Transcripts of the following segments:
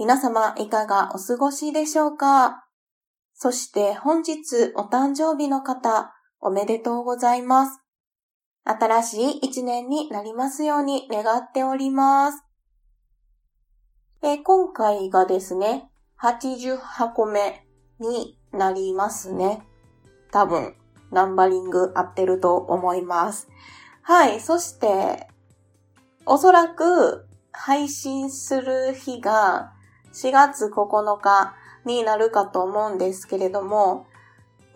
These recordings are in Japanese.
皆様いかがお過ごしでしょうか？そして本日お誕生日の方、おめでとうございます。新しい一年になりますように願っております。え今回がですね、88個目になりますね。多分、ナンバリング合ってると思います。はい、そして、おそらく配信する日が4月9日になるかと思うんですけれども、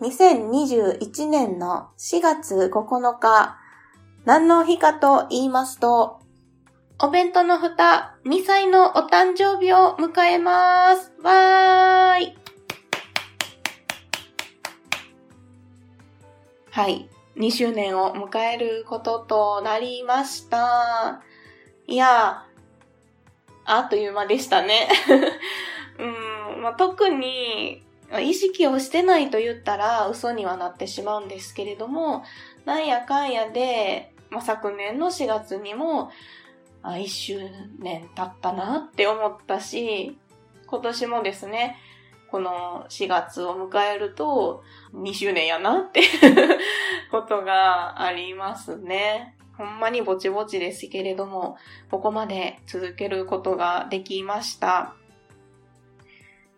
2021年の4月9日、何の日かと言いますと、お弁当の蓋、2歳のお誕生日を迎えます。わーい。はい。2周年を迎えることとなりました。いやあっという間でしたね。うん、まあ、特に、意識をしてないと言ったら嘘にはなってしまうんですけれども、なんやかんやで、まあ、昨年の4月にも、あ、1周年経ったなって思ったし、今年もですね、この4月を迎えると2周年やなってことがありますね。ほんまにぼちぼちですけれども、ここまで続けることができました。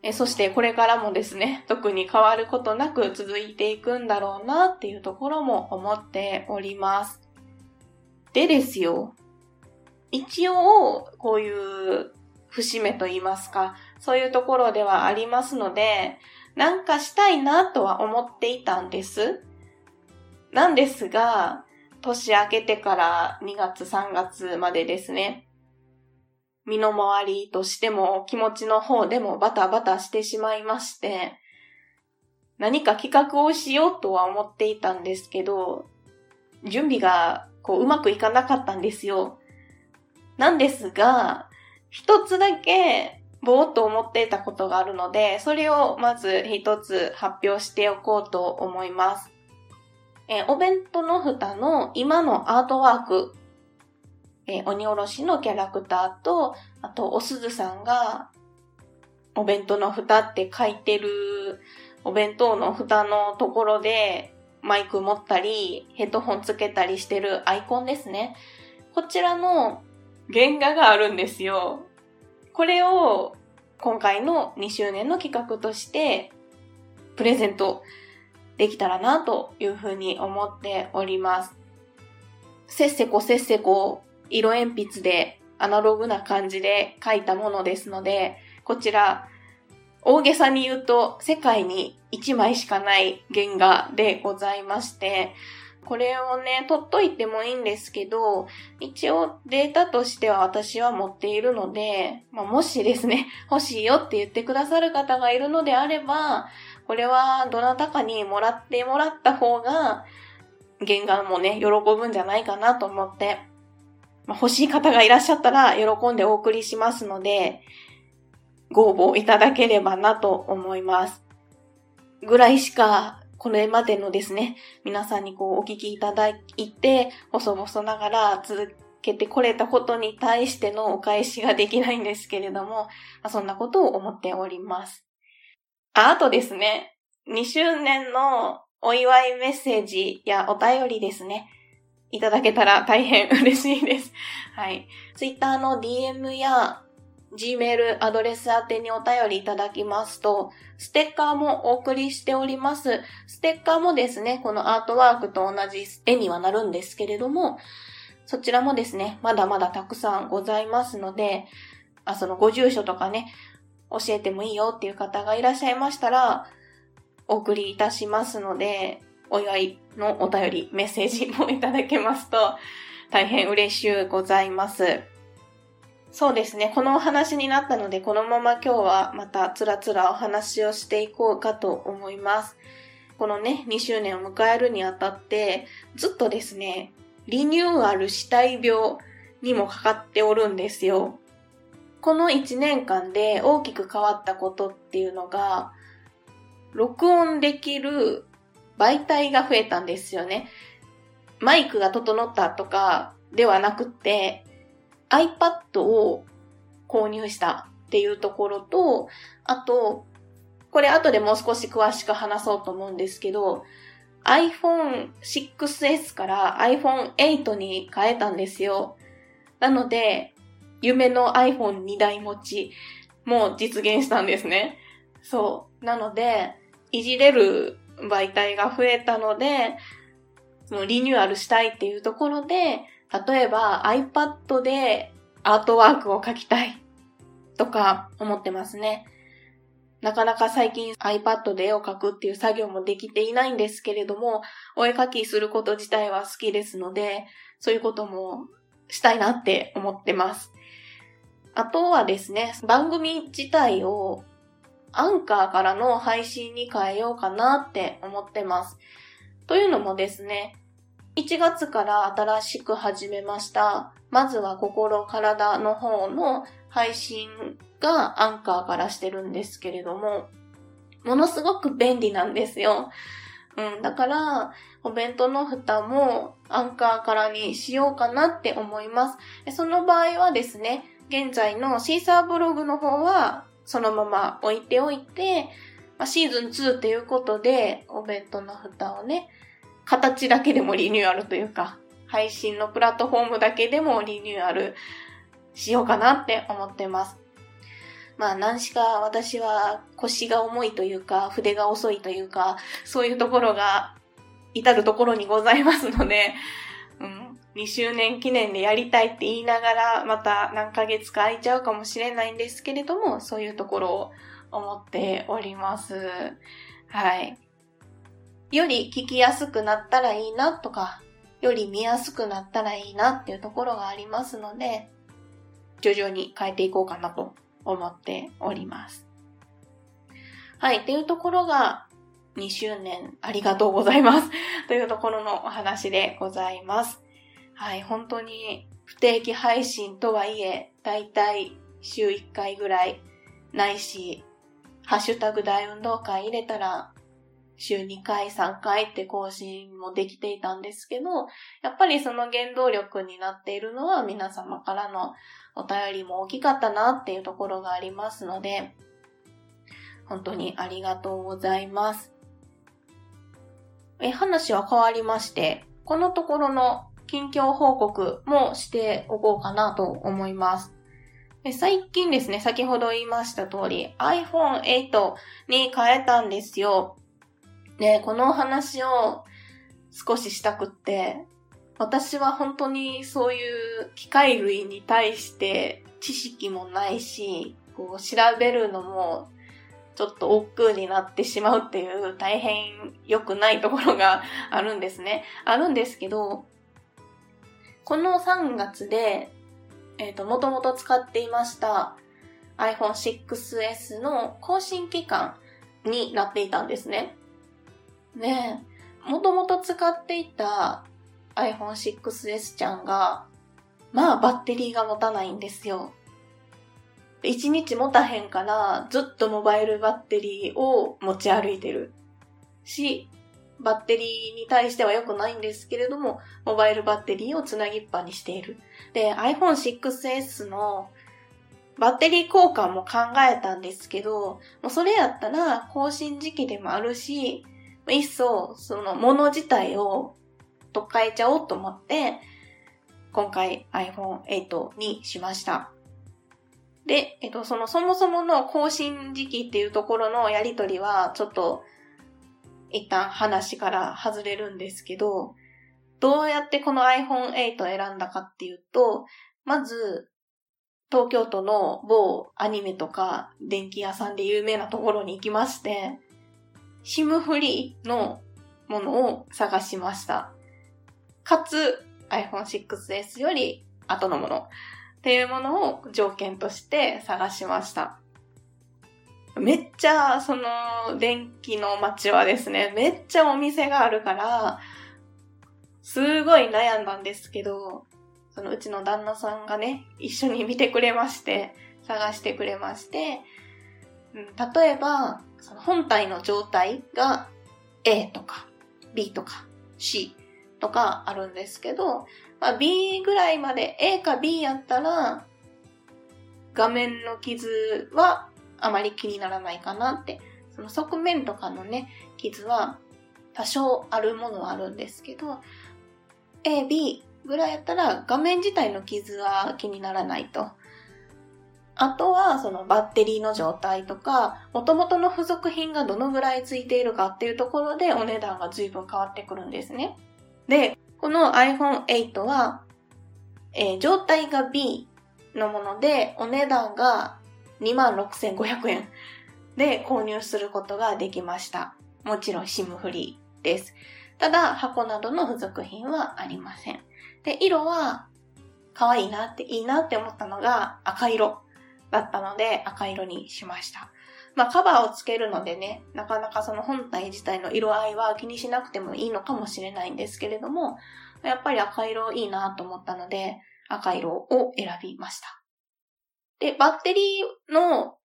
えそしてこれからもですね、特に変わることなく続いていくんだろうなっていうところも思っております。でですよ、一応こういう節目と言いますか、そういうところではありますので、なんかしたいなとは思っていたんです。なんですが、年明けてから2月3月までですね。身の回りとしても気持ちの方でもバタバタしてしまいまして、何か企画をしようとは思っていたんですけど、準備がこううまくいかなかったんですよ。なんですが、一つだけぼーっと思っていたことがあるので、それをまず一つ発表しておこうと思います。えー、お弁当の蓋の今のアートワーク、えー、鬼おろしのキャラクターと、あと、おすずさんが、お弁当の蓋って書いてる、お弁当の蓋のところで、マイク持ったり、ヘッドホンつけたりしてるアイコンですね。こちらの原画があるんですよ。これを今回の2周年の企画としてプレゼントできたらなというふうに思っております。せっせこせっせこ色鉛筆でアナログな感じで描いたものですので、こちら大げさに言うと世界に1枚しかない原画でございまして、これをね、取っといてもいいんですけど、一応データとしては私は持っているので、まあ、もしですね、欲しいよって言ってくださる方がいるのであれば、これはどなたかにもらってもらった方が、原画もね、喜ぶんじゃないかなと思って、まあ、欲しい方がいらっしゃったら喜んでお送りしますので、ご応募いただければなと思います。ぐらいしか、これまでのですね、皆さんにこうお聞きいただいて、細々ながら続けてこれたことに対してのお返しができないんですけれども、まあ、そんなことを思っております。あ、あとですね、2周年のお祝いメッセージやお便りですね。いただけたら大変嬉しいです。はい。Twitter の DM や Gmail アドレス宛てにお便りいただきますと、ステッカーもお送りしております。ステッカーもですね、このアートワークと同じ絵にはなるんですけれども、そちらもですね、まだまだたくさんございますので、あ、そのご住所とかね、教えてもいいよっていう方がいらっしゃいましたら、お送りいたしますので、お祝いのお便り、メッセージもいただけますと、大変嬉しゅうございます。そうですね。このお話になったので、このまま今日はまたつらつらお話をしていこうかと思います。このね、2周年を迎えるにあたって、ずっとですね、リニューアルしたい病にもかかっておるんですよ。この1年間で大きく変わったことっていうのが、録音できる媒体が増えたんですよね。マイクが整ったとかではなくて、iPad を購入したっていうところと、あと、これ後でもう少し詳しく話そうと思うんですけど、iPhone 6S から iPhone 8に変えたんですよ。なので、夢の iPhone2 台持ちも実現したんですね。そう。なので、いじれる媒体が増えたので、もうリニューアルしたいっていうところで、例えば iPad でアートワークを描きたいとか思ってますね。なかなか最近 iPad で絵を描くっていう作業もできていないんですけれども、お絵描きすること自体は好きですので、そういうこともしたいなって思ってます。あとはですね、番組自体をアンカーからの配信に変えようかなって思ってます。というのもですね、1月から新しく始めました。まずは心体の方の配信がアンカーからしてるんですけれども、ものすごく便利なんですよ。うん、だから、お弁当の蓋もアンカーからにしようかなって思います。その場合はですね、現在のシーサーブログの方はそのまま置いておいて、まあ、シーズン2っていうことで、お弁当の蓋をね、形だけでもリニューアルというか、配信のプラットフォームだけでもリニューアルしようかなって思ってます。まあ、何しか私は腰が重いというか、筆が遅いというか、そういうところが至るところにございますので、2周年記念でやりたいって言いながら、また何ヶ月か空いちゃうかもしれないんですけれども、そういうところを思っております。はい。より聞きやすくなったらいいなとか、より見やすくなったらいいなっていうところがありますので、徐々に変えていこうかなと思っております。はい。っていうところが、2周年ありがとうございます。というところのお話でございます。はい。本当に不定期配信とはいえ、だいたい週1回ぐらい、ないし、ハッシュタグ大運動会入れたら週2回、3回って更新もできていたんですけど、やっぱりその原動力になっているのは皆様からのお便りも大きかったなっていうところがありますので、本当にありがとうございます。え、話は変わりまして、このところの近況報告もしておこうかなと思います。最近ですね、先ほど言いました通り iPhone 8に変えたんですよ。で、この話を少ししたくって、私は本当にそういう機械類に対して知識もないし、こう調べるのもちょっと億劫になってしまうっていう大変良くないところがあるんですね。あるんですけど、この3月で、えっ、ー、と、もともと使っていました iPhone 6S の更新期間になっていたんですね。ねえ、もともと使っていた iPhone 6S ちゃんが、まあバッテリーが持たないんですよ。一日持たへんから、ずっとモバイルバッテリーを持ち歩いてる。し、バッテリーに対しては良くないんですけれども、モバイルバッテリーをつなぎっぱにしている。で、iPhone 6S のバッテリー交換も考えたんですけど、もうそれやったら更新時期でもあるし、いっそ、そのもの自体を取っ替えちゃおうと思って、今回 iPhone 8にしました。で、えっと、そのそもそもの更新時期っていうところのやりとりは、ちょっと、一旦話から外れるんですけど、どうやってこの iPhone 8を選んだかっていうと、まず、東京都の某アニメとか電気屋さんで有名なところに行きまして、SIM フリーのものを探しました。かつ iPhone 6S より後のものっていうものを条件として探しました。めっちゃ、その、電気の街はですね、めっちゃお店があるから、すごい悩んだんですけど、そのうちの旦那さんがね、一緒に見てくれまして、探してくれまして、うん、例えば、その本体の状態が A とか B とか C とかあるんですけど、まあ、B ぐらいまで A か B やったら、画面の傷はあまり気にならないかなって。その側面とかのね、傷は多少あるものはあるんですけど、A、B ぐらいやったら画面自体の傷は気にならないと。あとは、そのバッテリーの状態とか、元々の付属品がどのぐらいついているかっていうところでお値段が随分変わってくるんですね。で、この iPhone 8は、えー、状態が B のもので、お値段が26,500円で購入することができました。もちろん SIM フリーです。ただ、箱などの付属品はありません。で、色は可愛いなって、いいなって思ったのが赤色だったので赤色にしました。まあカバーをつけるのでね、なかなかその本体自体の色合いは気にしなくてもいいのかもしれないんですけれども、やっぱり赤色いいなと思ったので、赤色を選びました。で、バッテリーの、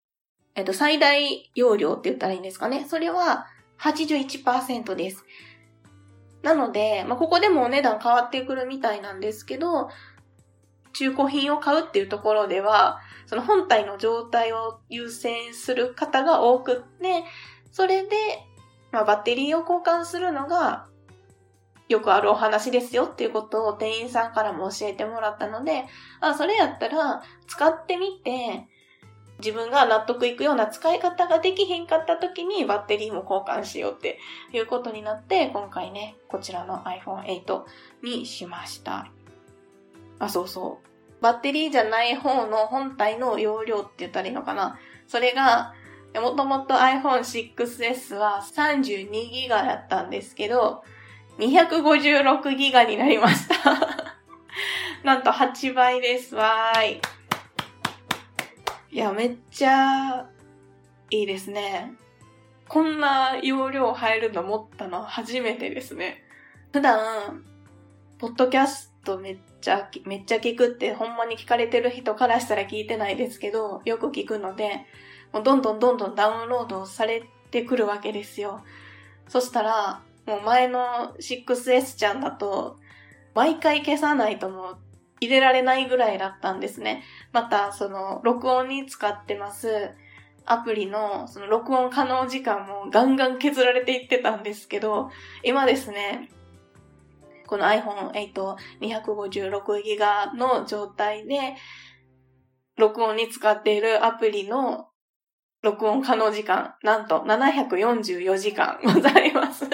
えっと、最大容量って言ったらいいんですかね。それは81%です。なので、まあ、ここでもお値段変わってくるみたいなんですけど、中古品を買うっていうところでは、その本体の状態を優先する方が多くって、それで、まあ、バッテリーを交換するのがよくあるお話ですよっていうことを店員さんからも教えてもらったので、あ、それやったら使ってみて、自分が納得いくような使い方ができひんかった時にバッテリーも交換しようっていうことになって、今回ね、こちらの iPhone 8にしました。あ、そうそう。バッテリーじゃない方の本体の容量って言ったらいいのかな。それが、もともと iPhone 6S は32ギガだったんですけど、256ギガになりました なんと8倍です。わーい。いや、めっちゃいいですね。こんな容量入るの持ったの初めてですね。普段、ポッドキャストめっちゃ、めっちゃ聞くってほんまに聞かれてる人からしたら聞いてないですけど、よく聞くので、もうどんどんどんどんダウンロードされてくるわけですよ。そしたら、もう前の 6S ちゃんだと、毎回消さないともう入れられないぐらいだったんですね。また、その、録音に使ってますアプリの、その録音可能時間もガンガン削られていってたんですけど、今ですね、この iPhone 8 256GB の状態で、録音に使っているアプリの録音可能時間、なんと744時間ございます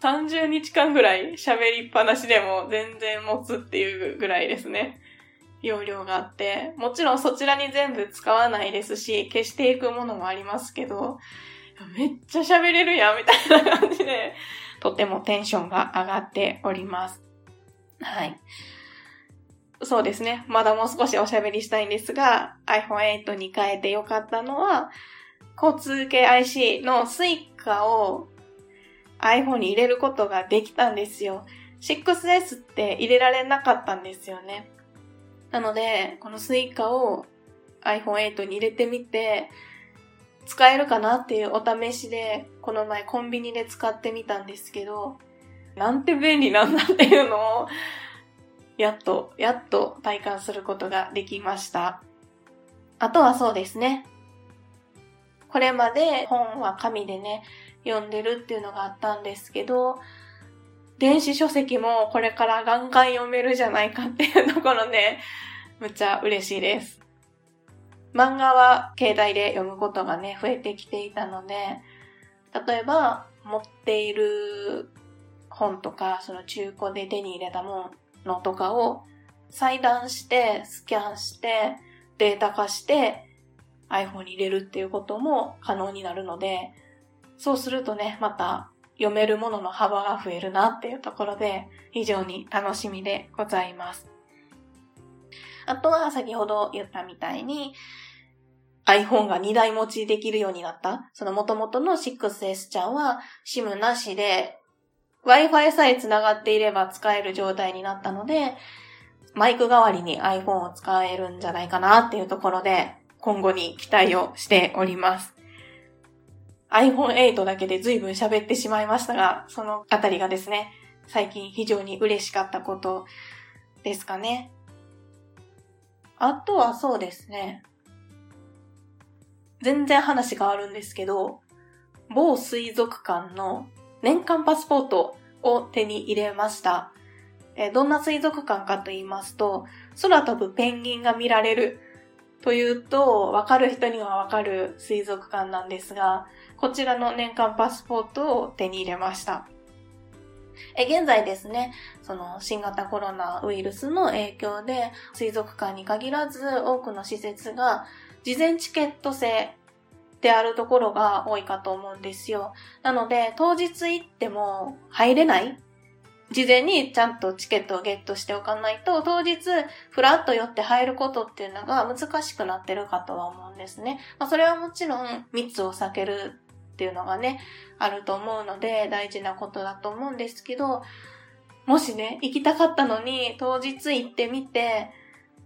30日間ぐらい喋りっぱなしでも全然持つっていうぐらいですね。容量があって、もちろんそちらに全部使わないですし、消していくものもありますけど、めっちゃ喋れるやん、みたいな感じで、とてもテンションが上がっております。はい。そうですね。まだもう少しおしゃべりしたいんですが、iPhone 8に変えてよかったのは、交通系 IC の Suica を iPhone に入れることができたんですよ。6S って入れられなかったんですよね。なので、この Suica を iPhone8 に入れてみて、使えるかなっていうお試しで、この前コンビニで使ってみたんですけど、なんて便利なんだっていうのを、やっと、やっと体感することができました。あとはそうですね。これまで本は紙でね、読んでるっていうのがあったんですけど、電子書籍もこれからガンガン読めるじゃないかっていうところで、むっちゃ嬉しいです。漫画は携帯で読むことがね、増えてきていたので、例えば持っている本とか、その中古で手に入れたものとかを裁断して、スキャンして、データ化して iPhone に入れるっていうことも可能になるので、そうするとね、また読めるものの幅が増えるなっていうところで非常に楽しみでございます。あとは先ほど言ったみたいに、iPhone が2台持ちできるようになった。その元々の 6S ちゃんは SIM なしで Wi-Fi さえ繋がっていれば使える状態になったので、マイク代わりに iPhone を使えるんじゃないかなっていうところで、今後に期待をしております。iPhone8 だけで随分喋ってしまいましたが、そのあたりがですね、最近非常に嬉しかったことですかね。あとはそうですね。全然話変わるんですけど、某水族館の年間パスポートを手に入れました。えどんな水族館かと言いますと、空飛ぶペンギンが見られるというと、わかる人にはわかる水族館なんですが、こちらの年間パスポートを手に入れました。え現在ですね、その新型コロナウイルスの影響で、水族館に限らず多くの施設が事前チケット制であるところが多いかと思うんですよ。なので、当日行っても入れない事前にちゃんとチケットをゲットしておかないと、当日、ふらっと寄って入ることっていうのが難しくなってるかとは思うんですね。まあ、それはもちろん密を避けるっていうのがね、あると思うので大事なことだと思うんですけど、もしね、行きたかったのに当日行ってみて、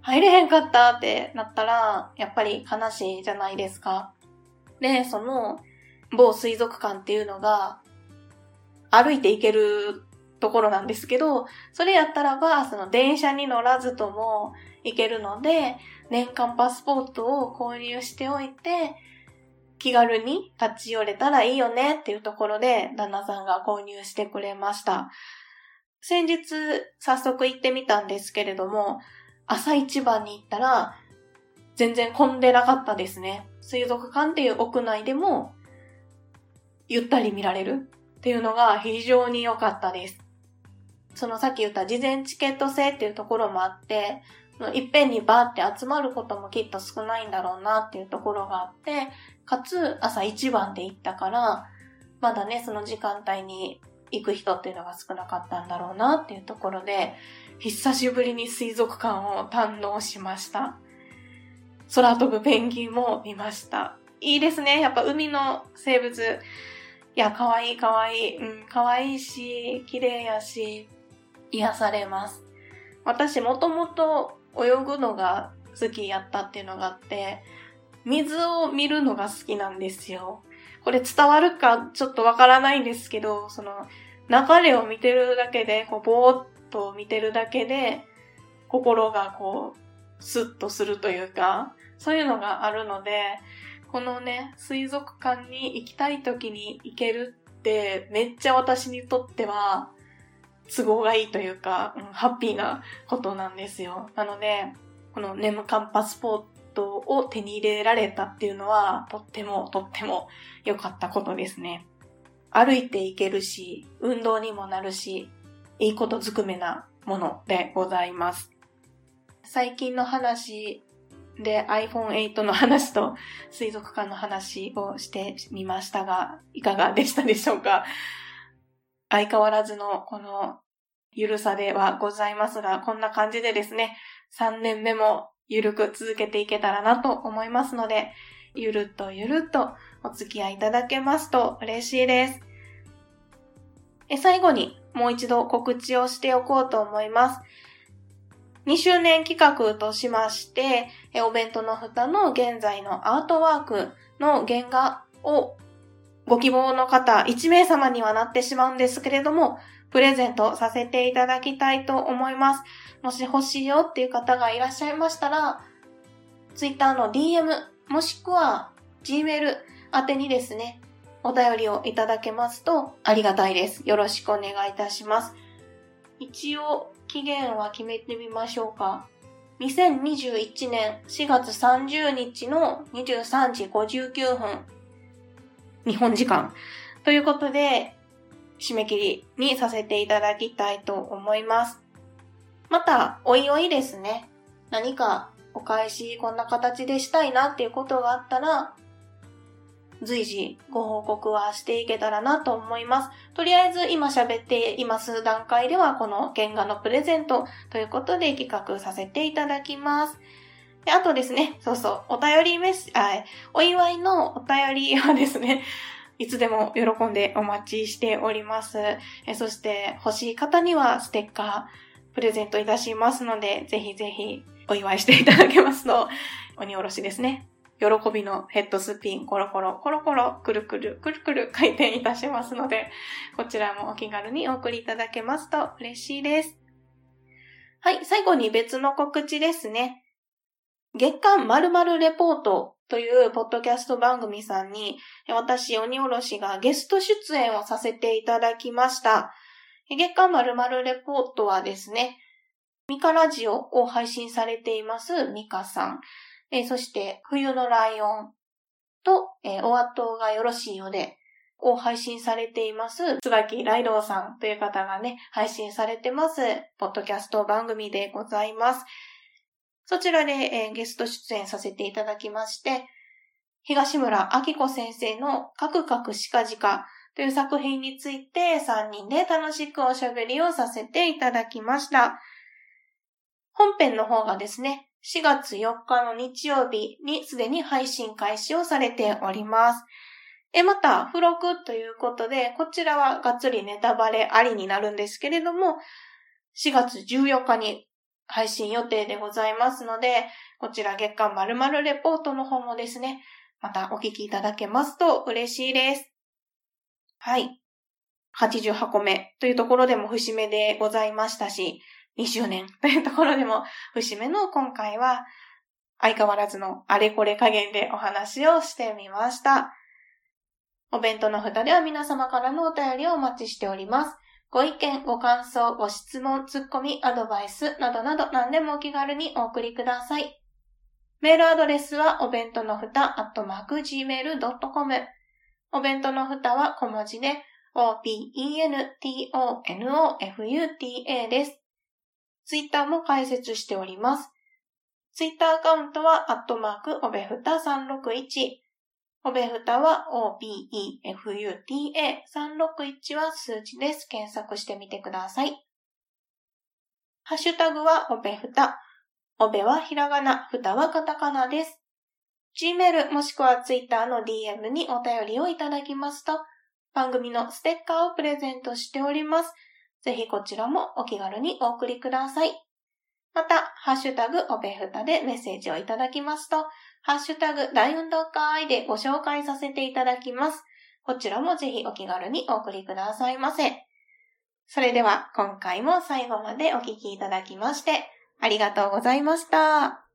入れへんかったってなったら、やっぱり悲しいじゃないですか。で、その、某水族館っていうのが、歩いて行けるところなんですけど、それやったらば、その電車に乗らずとも行けるので、年間パスポートを購入しておいて、気軽に立ち寄れたらいいよねっていうところで、旦那さんが購入してくれました。先日、早速行ってみたんですけれども、朝一番に行ったら、全然混んでなかったですね。水族館っていう屋内でも、ゆったり見られるっていうのが非常に良かったです。そのさっき言った事前チケット制っていうところもあって、いっぺんにバーって集まることもきっと少ないんだろうなっていうところがあって、かつ朝一番で行ったから、まだね、その時間帯に行く人っていうのが少なかったんだろうなっていうところで、久しぶりに水族館を堪能しました。空飛ぶペンギンも見ました。いいですね。やっぱ海の生物。いや、かわいいかわいい。うん、かわいいし、綺麗やし、癒されます。私もともと泳ぐのが好きやったっていうのがあって、水を見るのが好きなんですよ。これ伝わるかちょっとわからないんですけど、その流れを見てるだけで、こうぼーっと見てるだけで、心がこうスッとするというか、そういうのがあるので、このね、水族館に行きたい時に行けるって、めっちゃ私にとっては、都合がいいというか、うん、ハッピーなことなんですよ。なので、このネムカンパスポートを手に入れられたっていうのは、とってもとっても良かったことですね。歩いて行けるし、運動にもなるし、いいことずくめなものでございます。最近の話で iPhone8 の話と水族館の話をしてみましたが、いかがでしたでしょうか？相変わらずのこのゆるさではございますが、こんな感じでですね、3年目もゆるく続けていけたらなと思いますので、ゆるっとゆるっとお付き合いいただけますと嬉しいです。え最後にもう一度告知をしておこうと思います。2周年企画としまして、お弁当の蓋の現在のアートワークの原画をご希望の方1名様にはなってしまうんですけれども、プレゼントさせていただきたいと思います。もし欲しいよっていう方がいらっしゃいましたら、Twitter の DM、もしくは Gmail 宛てにですね、お便りをいただけますとありがたいです。よろしくお願いいたします。一応、期限は決めてみましょうか。2021年4月30日の23時59分。日本時間。ということで、締め切りにさせていただきたいと思います。また、おいおいですね。何かお返しこんな形でしたいなっていうことがあったら、随時ご報告はしていけたらなと思います。とりあえず今喋っています段階ではこの原画のプレゼントということで企画させていただきます。であとですね、そうそう、お便りメッセあ、お祝いのお便りはですね、いつでも喜んでお待ちしております。えそして欲しい方にはステッカープレゼントいたしますので、ぜひぜひお祝いしていただけますと、鬼おろしですね。喜びのヘッドスピン、コロコロ、コロコロ、くるくる、くるくる回転いたしますので、こちらもお気軽にお送りいただけますと嬉しいです。はい、最後に別の告知ですね。月間〇〇レポートというポッドキャスト番組さんに、私、鬼おろしがゲスト出演をさせていただきました。月間〇〇レポートはですね、ミカラジオを配信されていますミカさん。え、そして、冬のライオンと、えー、お後がよろしいようで、を配信されています、椿ライドウさんという方がね、配信されてます、ポッドキャスト番組でございます。そちらで、えー、ゲスト出演させていただきまして、東村明子先生のカクカクシカジカという作品について3人で楽しくおしゃべりをさせていただきました。本編の方がですね、4月4日の日曜日にすでに配信開始をされております。え、また、付録ということで、こちらはがっつりネタバレありになるんですけれども、4月14日に配信予定でございますので、こちら月間〇〇レポートの方もですね、またお聞きいただけますと嬉しいです。はい。88個目というところでも節目でございましたし、2周年というところでも、節目の今回は、相変わらずのあれこれ加減でお話をしてみました。お弁当の蓋では皆様からのお便りをお待ちしております。ご意見、ご感想、ご質問、ツッコミ、アドバイスなどなど何でもお気軽にお送りください。メールアドレスはお弁当のふた、アットマーク、gmail.com。お弁当のふたは小文字で、o-p-e-n-t-o-n-o-f-u-t-a です。ツイッターも開設しております。ツイッターアカウントは、アットマーク、おべふた361。おべふたは OBEFUTA361 は数字です。検索してみてください。ハッシュタグはおべふた。おべはひらがな、ふたはカタカナです。Gmail もしくは Twitter の DM にお便りをいただきますと、番組のステッカーをプレゼントしております。ぜひこちらもお気軽にお送りください。また、ハッシュタグおべふたでメッセージをいただきますと、ハッシュタグ大運動会でご紹介させていただきます。こちらもぜひお気軽にお送りくださいませ。それでは今回も最後までお聴きいただきまして、ありがとうございました。